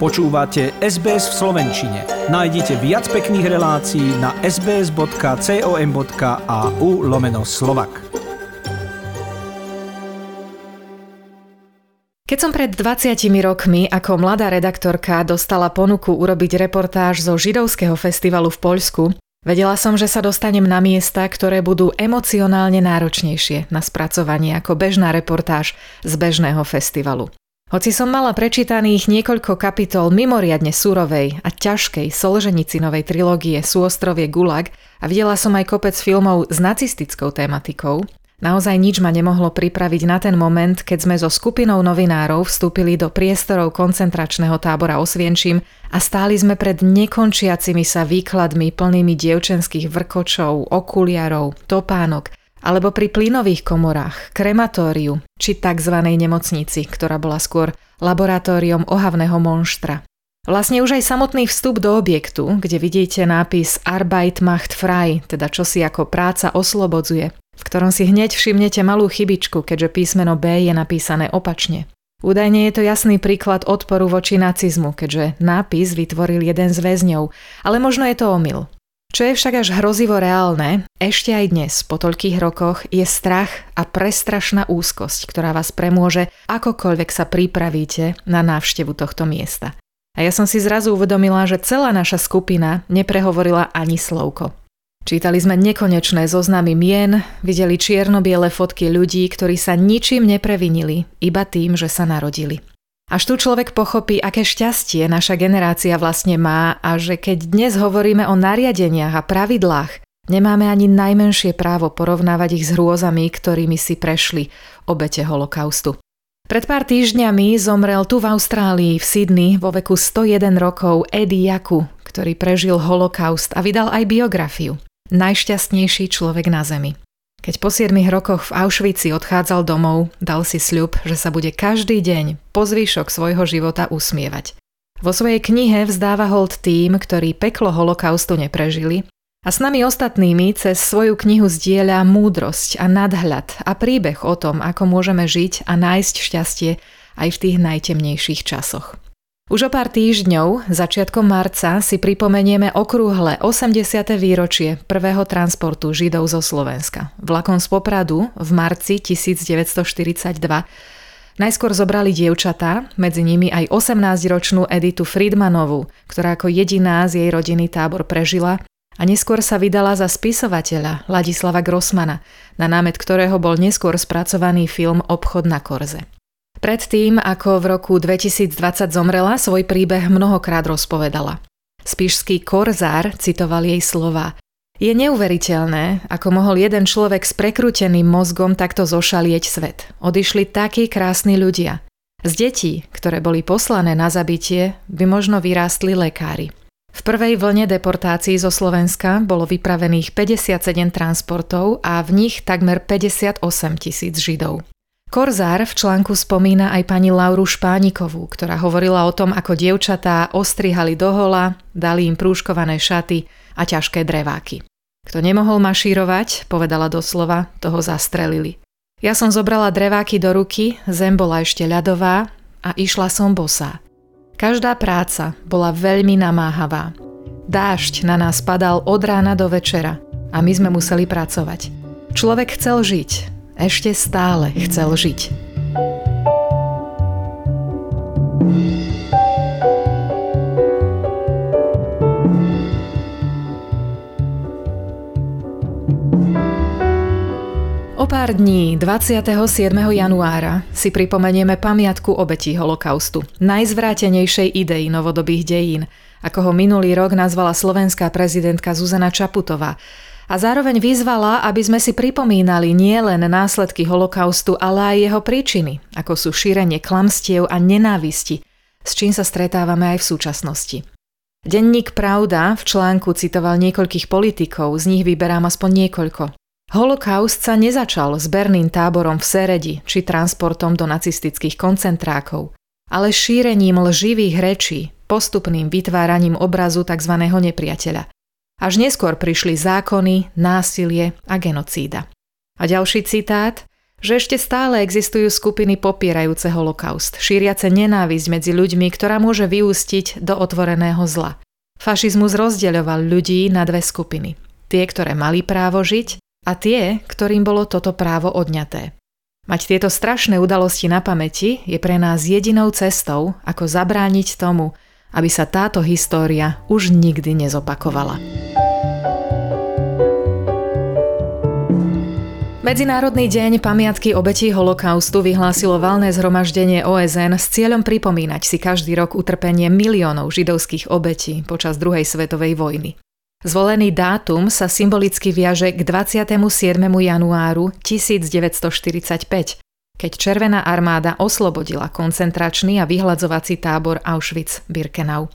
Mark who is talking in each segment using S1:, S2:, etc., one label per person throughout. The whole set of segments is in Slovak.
S1: Počúvate SBS v Slovenčine. Nájdite viac pekných relácií na sbs.com.au lomeno slovak.
S2: Keď som pred 20 rokmi ako mladá redaktorka dostala ponuku urobiť reportáž zo židovského festivalu v Poľsku, vedela som, že sa dostanem na miesta, ktoré budú emocionálne náročnejšie na spracovanie ako bežná reportáž z bežného festivalu. Hoci som mala prečítaných niekoľko kapitol mimoriadne surovej a ťažkej Solženicinovej trilógie Súostrovie Gulag a videla som aj kopec filmov s nacistickou tematikou, naozaj nič ma nemohlo pripraviť na ten moment, keď sme so skupinou novinárov vstúpili do priestorov koncentračného tábora Osvienčím a stáli sme pred nekončiacimi sa výkladmi plnými dievčenských vrkočov, okuliarov, topánok alebo pri plynových komorách, krematóriu či tzv. nemocnici, ktorá bola skôr laboratóriom ohavného monštra. Vlastne už aj samotný vstup do objektu, kde vidíte nápis Arbeit macht frei, teda čosi ako práca oslobodzuje, v ktorom si hneď všimnete malú chybičku, keďže písmeno B je napísané opačne. Údajne je to jasný príklad odporu voči nacizmu, keďže nápis vytvoril jeden z väzňov, ale možno je to omyl. Čo je však až hrozivo reálne, ešte aj dnes, po toľkých rokoch, je strach a prestrašná úzkosť, ktorá vás premôže, akokoľvek sa pripravíte na návštevu tohto miesta. A ja som si zrazu uvedomila, že celá naša skupina neprehovorila ani slovko. Čítali sme nekonečné zoznamy mien, videli čierno-biele fotky ľudí, ktorí sa ničím neprevinili, iba tým, že sa narodili. Až tu človek pochopí, aké šťastie naša generácia vlastne má a že keď dnes hovoríme o nariadeniach a pravidlách, nemáme ani najmenšie právo porovnávať ich s hrôzami, ktorými si prešli obete holokaustu. Pred pár týždňami zomrel tu v Austrálii v Sydney vo veku 101 rokov Eddie Jaku, ktorý prežil holokaust a vydal aj biografiu. Najšťastnejší človek na Zemi. Keď po 7 rokoch v Auschwitzi odchádzal domov, dal si sľub, že sa bude každý deň po zvyšok svojho života usmievať. Vo svojej knihe vzdáva hold tým, ktorí peklo holokaustu neprežili a s nami ostatnými cez svoju knihu zdieľa múdrosť a nadhľad a príbeh o tom, ako môžeme žiť a nájsť šťastie aj v tých najtemnejších časoch. Už o pár týždňov, začiatkom marca, si pripomenieme okrúhle 80. výročie prvého transportu Židov zo Slovenska. Vlakom z Popradu v marci 1942 Najskôr zobrali dievčatá, medzi nimi aj 18-ročnú Editu Friedmanovú, ktorá ako jediná z jej rodiny tábor prežila a neskôr sa vydala za spisovateľa Ladislava Grossmana, na námet ktorého bol neskôr spracovaný film Obchod na Korze. Predtým, ako v roku 2020 zomrela, svoj príbeh mnohokrát rozpovedala. Spišský korzár citoval jej slova. Je neuveriteľné, ako mohol jeden človek s prekrúteným mozgom takto zošalieť svet. Odišli takí krásni ľudia. Z detí, ktoré boli poslané na zabitie, by možno vyrástli lekári. V prvej vlne deportácií zo Slovenska bolo vypravených 57 transportov a v nich takmer 58 tisíc Židov. Korzár v článku spomína aj pani Lauru Špánikovú, ktorá hovorila o tom, ako dievčatá ostrihali do hola, dali im prúškované šaty a ťažké dreváky. Kto nemohol mašírovať, povedala doslova, toho zastrelili. Ja som zobrala dreváky do ruky, zem bola ešte ľadová a išla som bosá. Každá práca bola veľmi namáhavá. Dážď na nás padal od rána do večera a my sme museli pracovať. Človek chcel žiť, ešte stále chcel žiť. Pár dní, 27. januára, si pripomenieme pamiatku obetí holokaustu, najzvrátenejšej idei novodobých dejín, ako ho minulý rok nazvala slovenská prezidentka Zuzana Čaputová, a zároveň vyzvala, aby sme si pripomínali nielen následky holokaustu, ale aj jeho príčiny, ako sú šírenie klamstiev a nenávisti, s čím sa stretávame aj v súčasnosti. Denník Pravda v článku citoval niekoľkých politikov, z nich vyberám aspoň niekoľko. Holokaust sa nezačal s berným táborom v Seredi či transportom do nacistických koncentrákov, ale šírením lživých rečí, postupným vytváraním obrazu tzv. nepriateľa – až neskôr prišli zákony, násilie a genocída. A ďalší citát. že ešte stále existujú skupiny popierajúce holokaust, šíriace nenávisť medzi ľuďmi, ktorá môže vyústiť do otvoreného zla. Fašizmus rozdeľoval ľudí na dve skupiny. Tie, ktoré mali právo žiť a tie, ktorým bolo toto právo odňaté. Mať tieto strašné udalosti na pamäti je pre nás jedinou cestou, ako zabrániť tomu, aby sa táto história už nikdy nezopakovala. Medzinárodný deň pamiatky obetí holokaustu vyhlásilo valné zhromaždenie OSN s cieľom pripomínať si každý rok utrpenie miliónov židovských obetí počas druhej svetovej vojny. Zvolený dátum sa symbolicky viaže k 27. januáru 1945, keď Červená armáda oslobodila koncentračný a vyhľadzovací tábor Auschwitz-Birkenau.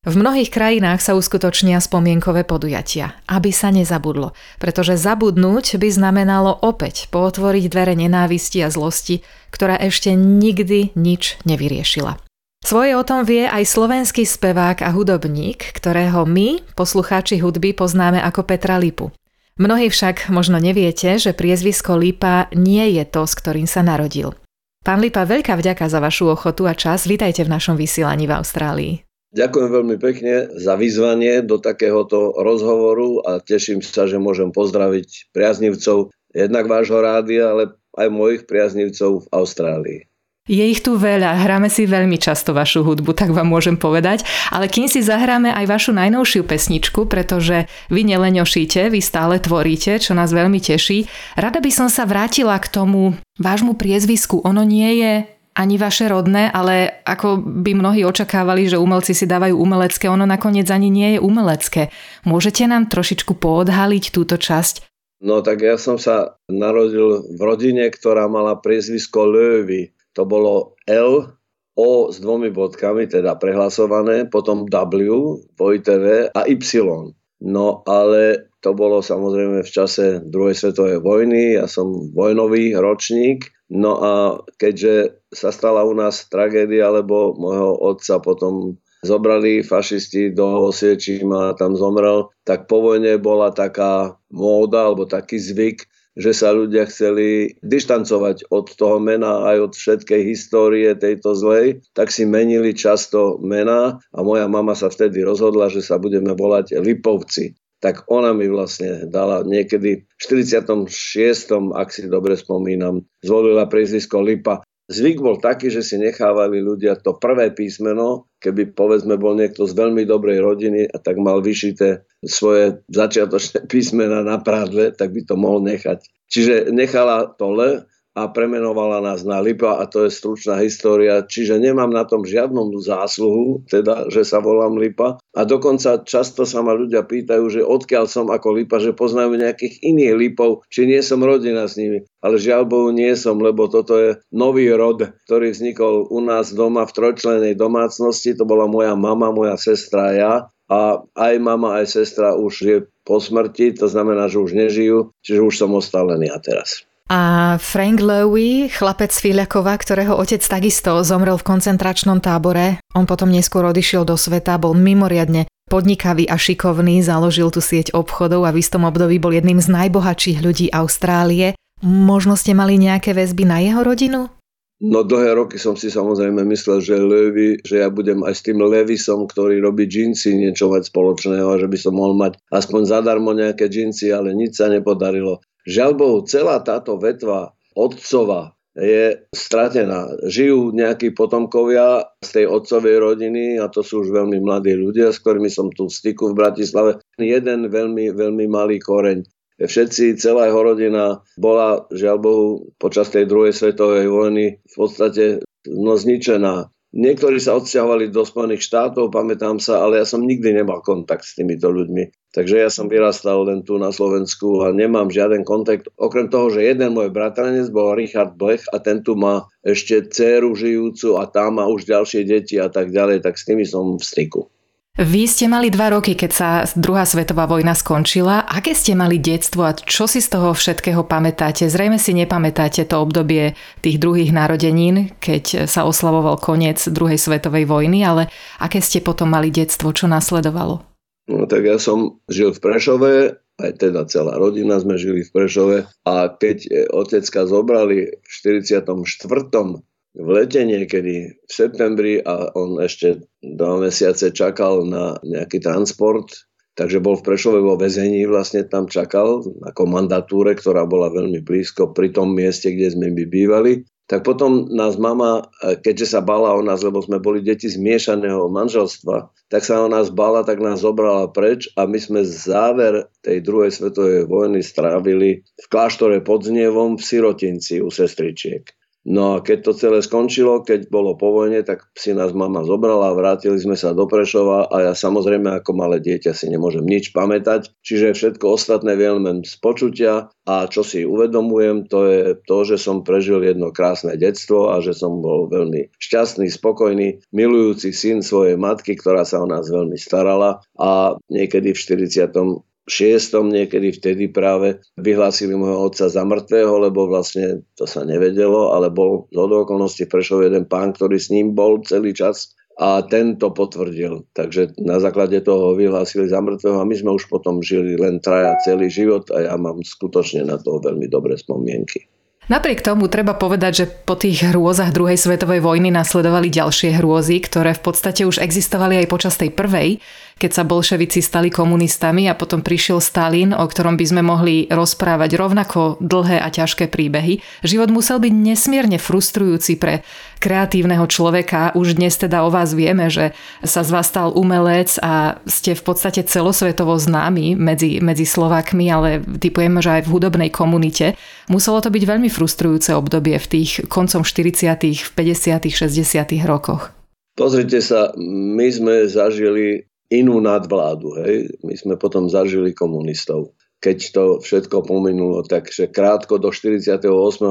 S2: V mnohých krajinách sa uskutočnia spomienkové podujatia, aby sa nezabudlo, pretože zabudnúť by znamenalo opäť pootvoriť dvere nenávisti a zlosti, ktorá ešte nikdy nič nevyriešila. Svoje o tom vie aj slovenský spevák a hudobník, ktorého my, poslucháči hudby, poznáme ako Petra Lipu. Mnohí však možno neviete, že priezvisko Lipa nie je to, s ktorým sa narodil. Pán Lipa, veľká vďaka za vašu ochotu a čas. Vítajte v našom vysielaní v Austrálii.
S3: Ďakujem veľmi pekne za vyzvanie do takéhoto rozhovoru a teším sa, že môžem pozdraviť priaznivcov jednak vášho rádia, ale aj mojich priaznivcov v Austrálii.
S2: Je ich tu veľa, hráme si veľmi často vašu hudbu, tak vám môžem povedať, ale kým si zahráme aj vašu najnovšiu pesničku, pretože vy neleňošíte, vy stále tvoríte, čo nás veľmi teší, rada by som sa vrátila k tomu vášmu priezvisku. Ono nie je ani vaše rodné, ale ako by mnohí očakávali, že umelci si dávajú umelecké, ono nakoniec ani nie je umelecké. Môžete nám trošičku poodhaliť túto časť?
S3: No tak ja som sa narodil v rodine, ktorá mala priezvisko Löwy. To bolo L, O s dvomi bodkami, teda prehlasované, potom W, dvojité a Y. No ale to bolo samozrejme v čase druhej svetovej vojny, ja som vojnový ročník, no a keďže sa stala u nás tragédia, lebo môjho otca potom zobrali fašisti do Osiečíma a tam zomrel, tak po vojne bola taká móda alebo taký zvyk, že sa ľudia chceli dištancovať od toho mena aj od všetkej histórie tejto zlej, tak si menili často mená a moja mama sa vtedy rozhodla, že sa budeme volať Lipovci tak ona mi vlastne dala niekedy v 46. ak si dobre spomínam, zvolila priezvisko Lipa. Zvyk bol taký, že si nechávali ľudia to prvé písmeno, keby povedzme bol niekto z veľmi dobrej rodiny a tak mal vyšité svoje začiatočné písmena na prádle, tak by to mohol nechať. Čiže nechala to L a premenovala nás na Lipa a to je stručná história, čiže nemám na tom žiadnu zásluhu, teda, že sa volám Lipa a dokonca často sa ma ľudia pýtajú, že odkiaľ som ako Lipa, že poznajú nejakých iných Lipov, či nie som rodina s nimi. Ale žiaľ Bohu nie som, lebo toto je nový rod, ktorý vznikol u nás doma v trojčlenej domácnosti, to bola moja mama, moja sestra a ja a aj mama, aj sestra už je po smrti, to znamená, že už nežijú, čiže už som ostal len ja teraz.
S2: A Frank Lowy, chlapec Filiakova, ktorého otec takisto zomrel v koncentračnom tábore, on potom neskôr odišiel do sveta, bol mimoriadne podnikavý a šikovný, založil tu sieť obchodov a v istom období bol jedným z najbohatších ľudí Austrálie. Možno ste mali nejaké väzby na jeho rodinu?
S3: No dlhé roky som si samozrejme myslel, že Levy, že ja budem aj s tým Levisom, ktorý robí džínsy, niečo mať spoločného, že by som mohol mať aspoň zadarmo nejaké džínsy, ale nič sa nepodarilo. Žiaľ Bohu, celá táto vetva otcova je stratená. Žijú nejakí potomkovia z tej otcovej rodiny a to sú už veľmi mladí ľudia, s ktorými som tu v styku v Bratislave. Jeden veľmi, veľmi malý koreň. Všetci, celá jeho rodina bola, žiaľ Bohu, počas tej druhej svetovej vojny v podstate no, zničená. Niektorí sa odsťahovali do Spojených štátov, pamätám sa, ale ja som nikdy nemal kontakt s týmito ľuďmi. Takže ja som vyrastal len tu na Slovensku a nemám žiaden kontakt. Okrem toho, že jeden môj bratranec bol Richard Blech a ten tu má ešte dceru žijúcu a tam má už ďalšie deti a tak ďalej, tak s tými som v styku.
S2: Vy ste mali dva roky, keď sa druhá svetová vojna skončila. Aké ste mali detstvo a čo si z toho všetkého pamätáte? Zrejme si nepamätáte to obdobie tých druhých narodenín, keď sa oslavoval koniec druhej svetovej vojny, ale aké ste potom mali detstvo? Čo nasledovalo?
S3: No tak ja som žil v Prešove aj teda celá rodina sme žili v Prešove a keď e, otecka zobrali v 44 v lete niekedy, v septembri a on ešte dva mesiace čakal na nejaký transport, takže bol v Prešove vo väzení, vlastne tam čakal na komandatúre, ktorá bola veľmi blízko pri tom mieste, kde sme my bývali. Tak potom nás mama, keďže sa bala o nás, lebo sme boli deti zmiešaného manželstva, tak sa o nás bala, tak nás zobrala preč a my sme záver tej druhej svetovej vojny strávili v kláštore pod Znievom v Sirotinci u sestričiek. No a keď to celé skončilo, keď bolo po vojne, tak si nás mama zobrala, vrátili sme sa do Prešova a ja samozrejme ako malé dieťa si nemôžem nič pamätať. Čiže všetko ostatné viem len z počutia a čo si uvedomujem, to je to, že som prežil jedno krásne detstvo a že som bol veľmi šťastný, spokojný, milujúci syn svojej matky, ktorá sa o nás veľmi starala a niekedy v 40 šiestom niekedy vtedy práve vyhlásili môjho otca za mŕtvého, lebo vlastne to sa nevedelo, ale bol z okolností Prešov jeden pán, ktorý s ním bol celý čas a ten to potvrdil. Takže na základe toho vyhlásili za mŕtvého a my sme už potom žili len traja celý život a ja mám skutočne na to veľmi dobré spomienky.
S2: Napriek tomu treba povedať, že po tých hrôzach druhej svetovej vojny nasledovali ďalšie hrôzy, ktoré v podstate už existovali aj počas tej prvej, keď sa bolševici stali komunistami a potom prišiel Stalin, o ktorom by sme mohli rozprávať rovnako dlhé a ťažké príbehy. Život musel byť nesmierne frustrujúci pre kreatívneho človeka. Už dnes teda o vás vieme, že sa z vás stal umelec a ste v podstate celosvetovo známi medzi, medzi Slovákmi, ale typujeme, že aj v hudobnej komunite. Muselo to byť veľmi frustrujúce obdobie v tých koncom 40., 50., 60. rokoch.
S3: Pozrite sa, my sme zažili inú nadvládu. Hej? My sme potom zažili komunistov. Keď to všetko pominulo, takže krátko do 48.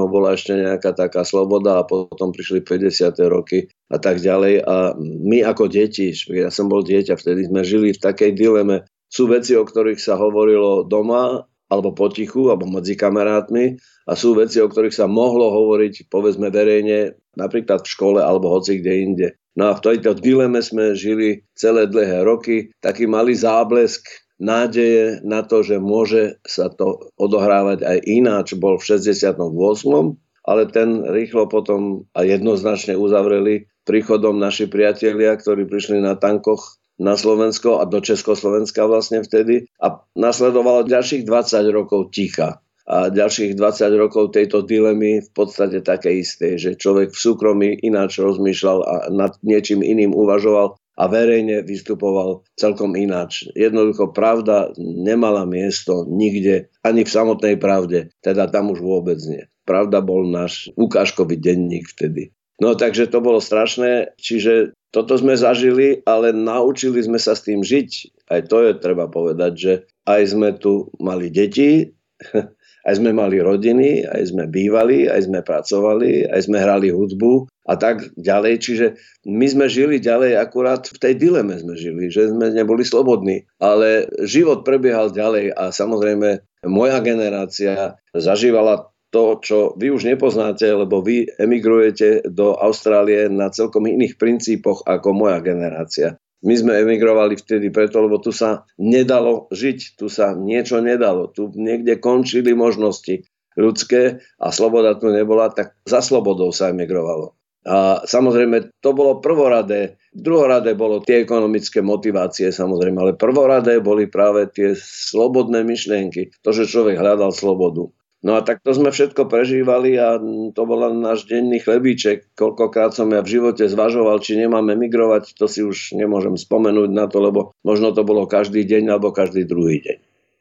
S3: bola ešte nejaká taká sloboda a potom prišli 50. roky a tak ďalej. A my ako deti, ja som bol dieťa, vtedy sme žili v takej dileme. Sú veci, o ktorých sa hovorilo doma, alebo potichu, alebo medzi kamarátmi a sú veci, o ktorých sa mohlo hovoriť, povedzme verejne, napríklad v škole alebo hoci kde inde. No a v tejto dileme sme žili celé dlhé roky. Taký malý záblesk nádeje na to, že môže sa to odohrávať aj ináč, bol v 68. Ale ten rýchlo potom a jednoznačne uzavreli príchodom naši priatelia, ktorí prišli na tankoch na Slovensko a do Československa vlastne vtedy. A nasledovalo ďalších 20 rokov ticha a ďalších 20 rokov tejto dilemy v podstate také isté, že človek v súkromí ináč rozmýšľal a nad niečím iným uvažoval a verejne vystupoval celkom ináč. Jednoducho pravda nemala miesto nikde, ani v samotnej pravde, teda tam už vôbec nie. Pravda bol náš ukážkový denník vtedy. No takže to bolo strašné, čiže toto sme zažili, ale naučili sme sa s tým žiť. Aj to je treba povedať, že aj sme tu mali deti, aj sme mali rodiny, aj sme bývali, aj sme pracovali, aj sme hrali hudbu a tak ďalej. Čiže my sme žili ďalej, akurát v tej dileme sme žili, že sme neboli slobodní. Ale život prebiehal ďalej a samozrejme moja generácia zažívala to, čo vy už nepoznáte, lebo vy emigrujete do Austrálie na celkom iných princípoch ako moja generácia. My sme emigrovali vtedy preto, lebo tu sa nedalo žiť, tu sa niečo nedalo, tu niekde končili možnosti ľudské a sloboda tu nebola, tak za slobodou sa emigrovalo. A samozrejme, to bolo prvoradé. Druhoradé bolo tie ekonomické motivácie, samozrejme, ale prvoradé boli práve tie slobodné myšlienky. To, že človek hľadal slobodu. No a takto sme všetko prežívali a to bol náš denný chlebíček. Koľkokrát som ja v živote zvažoval, či nemám emigrovať, to si už nemôžem spomenúť na to, lebo možno to bolo každý deň alebo každý druhý deň.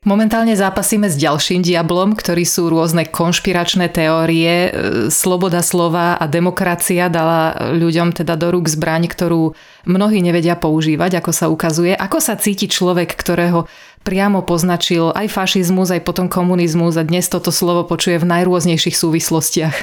S2: Momentálne zápasíme s ďalším diablom, ktorý sú rôzne konšpiračné teórie. Sloboda slova a demokracia dala ľuďom teda do rúk zbraň, ktorú mnohí nevedia používať, ako sa ukazuje. Ako sa cíti človek, ktorého priamo poznačil aj fašizmus, aj potom komunizmus a dnes toto slovo počuje v najrôznejších súvislostiach?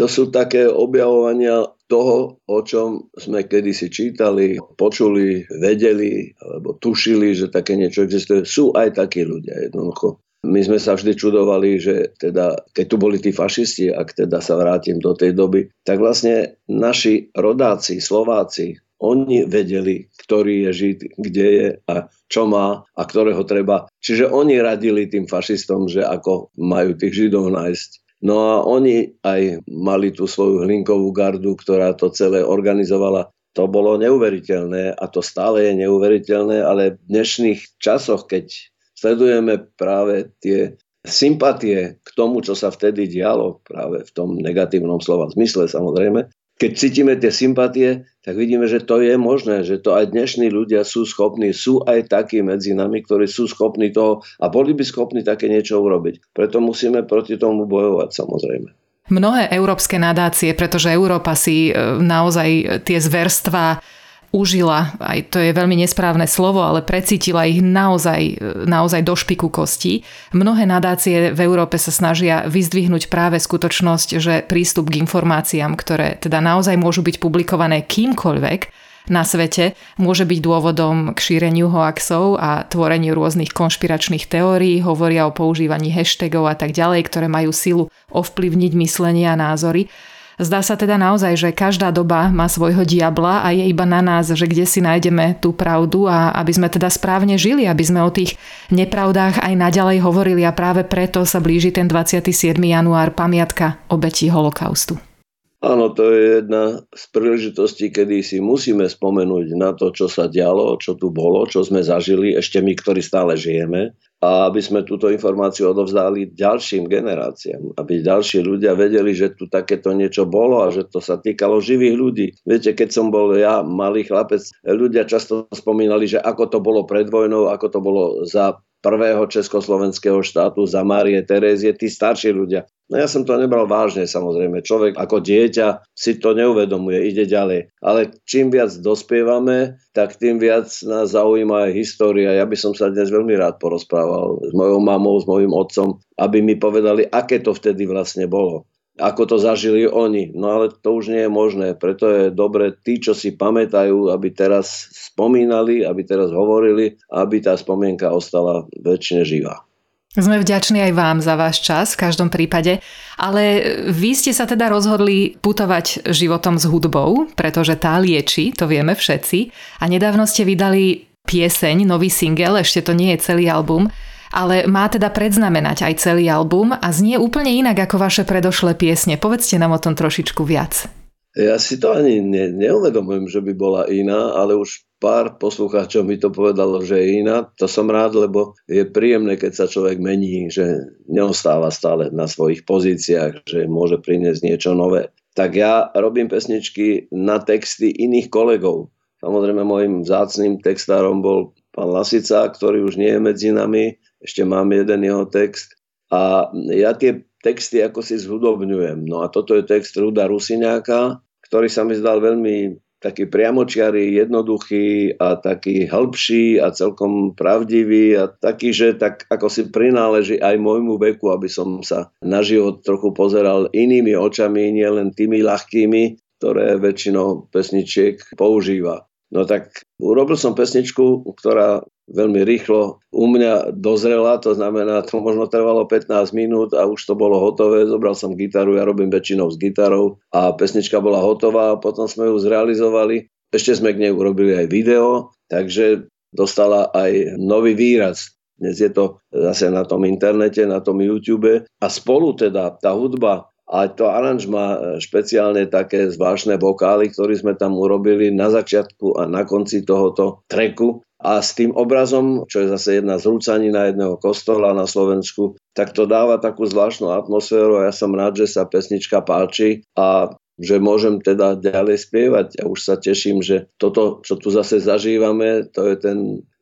S3: To sú také objavovania toho, o čom sme kedysi čítali, počuli, vedeli alebo tušili, že také niečo existuje. Sú aj takí ľudia jednoducho. My sme sa vždy čudovali, že teda, keď tu boli tí fašisti, ak teda sa vrátim do tej doby, tak vlastne naši rodáci, Slováci, oni vedeli, ktorý je Žid, kde je a čo má a ktorého treba. Čiže oni radili tým fašistom, že ako majú tých Židov nájsť. No a oni aj mali tú svoju hlinkovú gardu, ktorá to celé organizovala. To bolo neuveriteľné a to stále je neuveriteľné, ale v dnešných časoch, keď sledujeme práve tie sympatie k tomu, čo sa vtedy dialo, práve v tom negatívnom slova zmysle samozrejme, keď cítime tie sympatie, tak vidíme, že to je možné, že to aj dnešní ľudia sú schopní, sú aj takí medzi nami, ktorí sú schopní toho a boli by schopní také niečo urobiť. Preto musíme proti tomu bojovať samozrejme.
S2: Mnohé európske nadácie, pretože Európa si e, naozaj tie zverstva užila, aj to je veľmi nesprávne slovo, ale precítila ich naozaj, naozaj do špiku kosti. Mnohé nadácie v Európe sa snažia vyzdvihnúť práve skutočnosť, že prístup k informáciám, ktoré teda naozaj môžu byť publikované kýmkoľvek, na svete môže byť dôvodom k šíreniu hoaxov a tvoreniu rôznych konšpiračných teórií, hovoria o používaní hashtagov a tak ďalej, ktoré majú silu ovplyvniť myslenie a názory. Zdá sa teda naozaj, že každá doba má svojho diabla a je iba na nás, že kde si nájdeme tú pravdu a aby sme teda správne žili, aby sme o tých nepravdách aj naďalej hovorili a práve preto sa blíži ten 27. január pamiatka obetí holokaustu.
S3: Áno, to je jedna z príležitostí, kedy si musíme spomenúť na to, čo sa dialo, čo tu bolo, čo sme zažili, ešte my, ktorí stále žijeme a aby sme túto informáciu odovzdali ďalším generáciám, aby ďalší ľudia vedeli, že tu takéto niečo bolo a že to sa týkalo živých ľudí. Viete, keď som bol ja malý chlapec, ľudia často spomínali, že ako to bolo pred vojnou, ako to bolo za prvého československého štátu za Márie Terézie, tí starší ľudia. No ja som to nebral vážne samozrejme. Človek ako dieťa si to neuvedomuje, ide ďalej. Ale čím viac dospievame, tak tým viac nás zaujíma aj história. Ja by som sa dnes veľmi rád porozprával s mojou mamou, s mojim otcom, aby mi povedali, aké to vtedy vlastne bolo ako to zažili oni. No ale to už nie je možné, preto je dobre tí, čo si pamätajú, aby teraz spomínali, aby teraz hovorili, aby tá spomienka ostala väčšine živá.
S2: Sme vďační aj vám za váš čas v každom prípade, ale vy ste sa teda rozhodli putovať životom s hudbou, pretože tá lieči, to vieme všetci. A nedávno ste vydali pieseň, nový single, ešte to nie je celý album, ale má teda predznamenať aj celý album a znie úplne inak ako vaše predošlé piesne. Povedzte nám o tom trošičku viac.
S3: Ja si to ani ne, neuvedomujem, že by bola iná, ale už pár poslucháčov mi to povedalo, že je iná. To som rád, lebo je príjemné, keď sa človek mení, že neostáva stále na svojich pozíciách, že môže priniesť niečo nové. Tak ja robím pesničky na texty iných kolegov. Samozrejme, môjim vzácným textárom bol pán Lasica, ktorý už nie je medzi nami. Ešte mám jeden jeho text. A ja tie texty ako si zhudobňujem. No a toto je text Ruda Rusiňáka, ktorý sa mi zdal veľmi taký priamočiarý, jednoduchý a taký hĺbší a celkom pravdivý a taký, že tak ako si prináleží aj môjmu veku, aby som sa na život trochu pozeral inými očami, nielen tými ľahkými, ktoré väčšinou pesničiek používa. No tak urobil som pesničku, ktorá veľmi rýchlo u mňa dozrela, to znamená, to možno trvalo 15 minút a už to bolo hotové, zobral som gitaru, ja robím väčšinou s gitarou a pesnička bola hotová a potom sme ju zrealizovali. Ešte sme k nej urobili aj video, takže dostala aj nový výraz. Dnes je to zase na tom internete, na tom YouTube a spolu teda tá hudba a to aranž má špeciálne také zvláštne vokály, ktoré sme tam urobili na začiatku a na konci tohoto treku. A s tým obrazom, čo je zase jedna z na jedného kostola na Slovensku, tak to dáva takú zvláštnu atmosféru a ja som rád, že sa pesnička páči a že môžem teda ďalej spievať. Ja už sa teším, že toto, čo tu zase zažívame, to je ten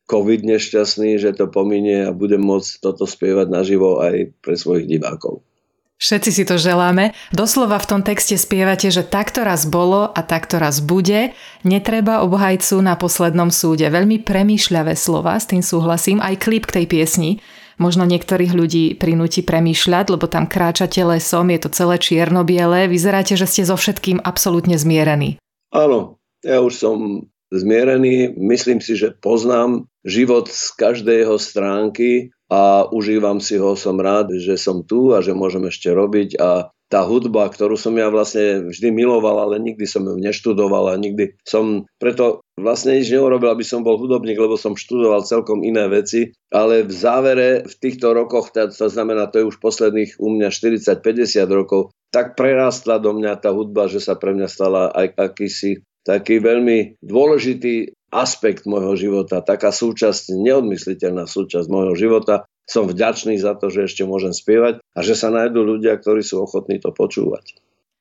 S3: COVID nešťastný, že to pominie a budem môcť toto spievať naživo aj pre svojich divákov.
S2: Všetci si to želáme. Doslova v tom texte spievate, že takto raz bolo a takto raz bude. Netreba obhajcu na poslednom súde. Veľmi premýšľavé slova, s tým súhlasím. Aj klip k tej piesni. Možno niektorých ľudí prinúti premýšľať, lebo tam kráčate lesom, je to celé čierno-biele. Vyzeráte, že ste so všetkým absolútne zmierení.
S3: Áno, ja už som zmierený. Myslím si, že poznám život z každej jeho stránky a užívam si ho, som rád, že som tu a že môžem ešte robiť. A tá hudba, ktorú som ja vlastne vždy miloval, ale nikdy som ju neštudoval a nikdy som preto vlastne nič neurobil, aby som bol hudobník, lebo som študoval celkom iné veci, ale v závere v týchto rokoch, to, znamená, to je už posledných u mňa 40-50 rokov, tak prerastla do mňa tá hudba, že sa pre mňa stala aj akýsi taký veľmi dôležitý aspekt môjho života, taká súčasť, neodmysliteľná súčasť môjho života. Som vďačný za to, že ešte môžem spievať a že sa nájdú ľudia, ktorí sú ochotní to počúvať.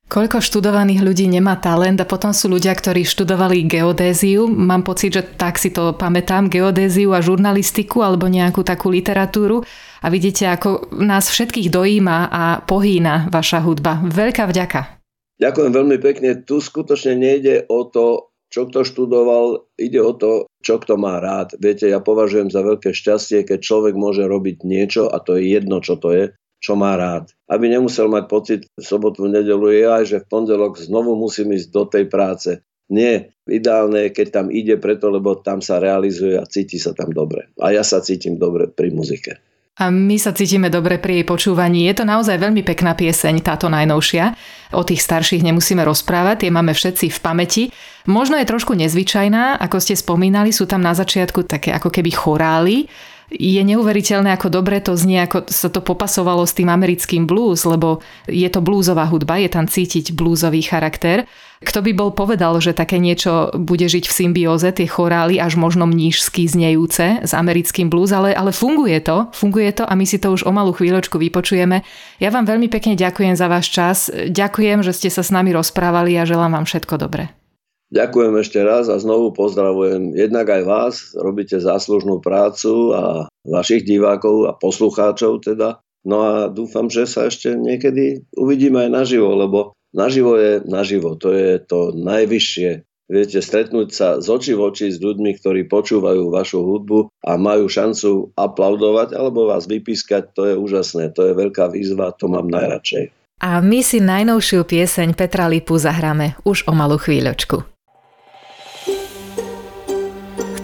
S2: Koľko študovaných ľudí nemá talent a potom sú ľudia, ktorí študovali geodéziu. Mám pocit, že tak si to pamätám, geodéziu a žurnalistiku alebo nejakú takú literatúru. A vidíte, ako nás všetkých dojíma a pohýna vaša hudba. Veľká vďaka.
S3: Ďakujem veľmi pekne. Tu skutočne nejde o to, čo kto študoval, ide o to, čo kto má rád. Viete, ja považujem za veľké šťastie, keď človek môže robiť niečo a to je jedno, čo to je, čo má rád. Aby nemusel mať pocit v sobotu, v nedelu, je aj, že v pondelok znovu musím ísť do tej práce. Nie, ideálne je, keď tam ide preto, lebo tam sa realizuje a cíti sa tam dobre. A ja sa cítim dobre pri muzike.
S2: A my sa cítime dobre pri jej počúvaní. Je to naozaj veľmi pekná pieseň, táto najnovšia. O tých starších nemusíme rozprávať, tie máme všetci v pamäti. Možno je trošku nezvyčajná, ako ste spomínali, sú tam na začiatku také ako keby chorály. Je neuveriteľné, ako dobre to znie, ako sa to popasovalo s tým americkým blues, lebo je to bluesová hudba, je tam cítiť bluesový charakter. Kto by bol povedal, že také niečo bude žiť v symbióze, tie chorály až možno mnížsky znejúce s americkým blues, ale, ale funguje to, funguje to a my si to už o malú chvíľočku vypočujeme. Ja vám veľmi pekne ďakujem za váš čas, ďakujem, že ste sa s nami rozprávali a želám vám všetko dobré.
S3: Ďakujem ešte raz a znovu pozdravujem jednak aj vás, robíte záslužnú prácu a vašich divákov a poslucháčov teda. No a dúfam, že sa ešte niekedy uvidíme aj naživo, lebo Naživo je naživo, to je to najvyššie. Viete, stretnúť sa z očí v oči s ľuďmi, ktorí počúvajú vašu hudbu a majú šancu aplaudovať alebo vás vypískať, to je úžasné, to je veľká výzva, to mám najradšej.
S2: A my si najnovšiu pieseň Petra Lipu zahráme už o malú chvíľočku.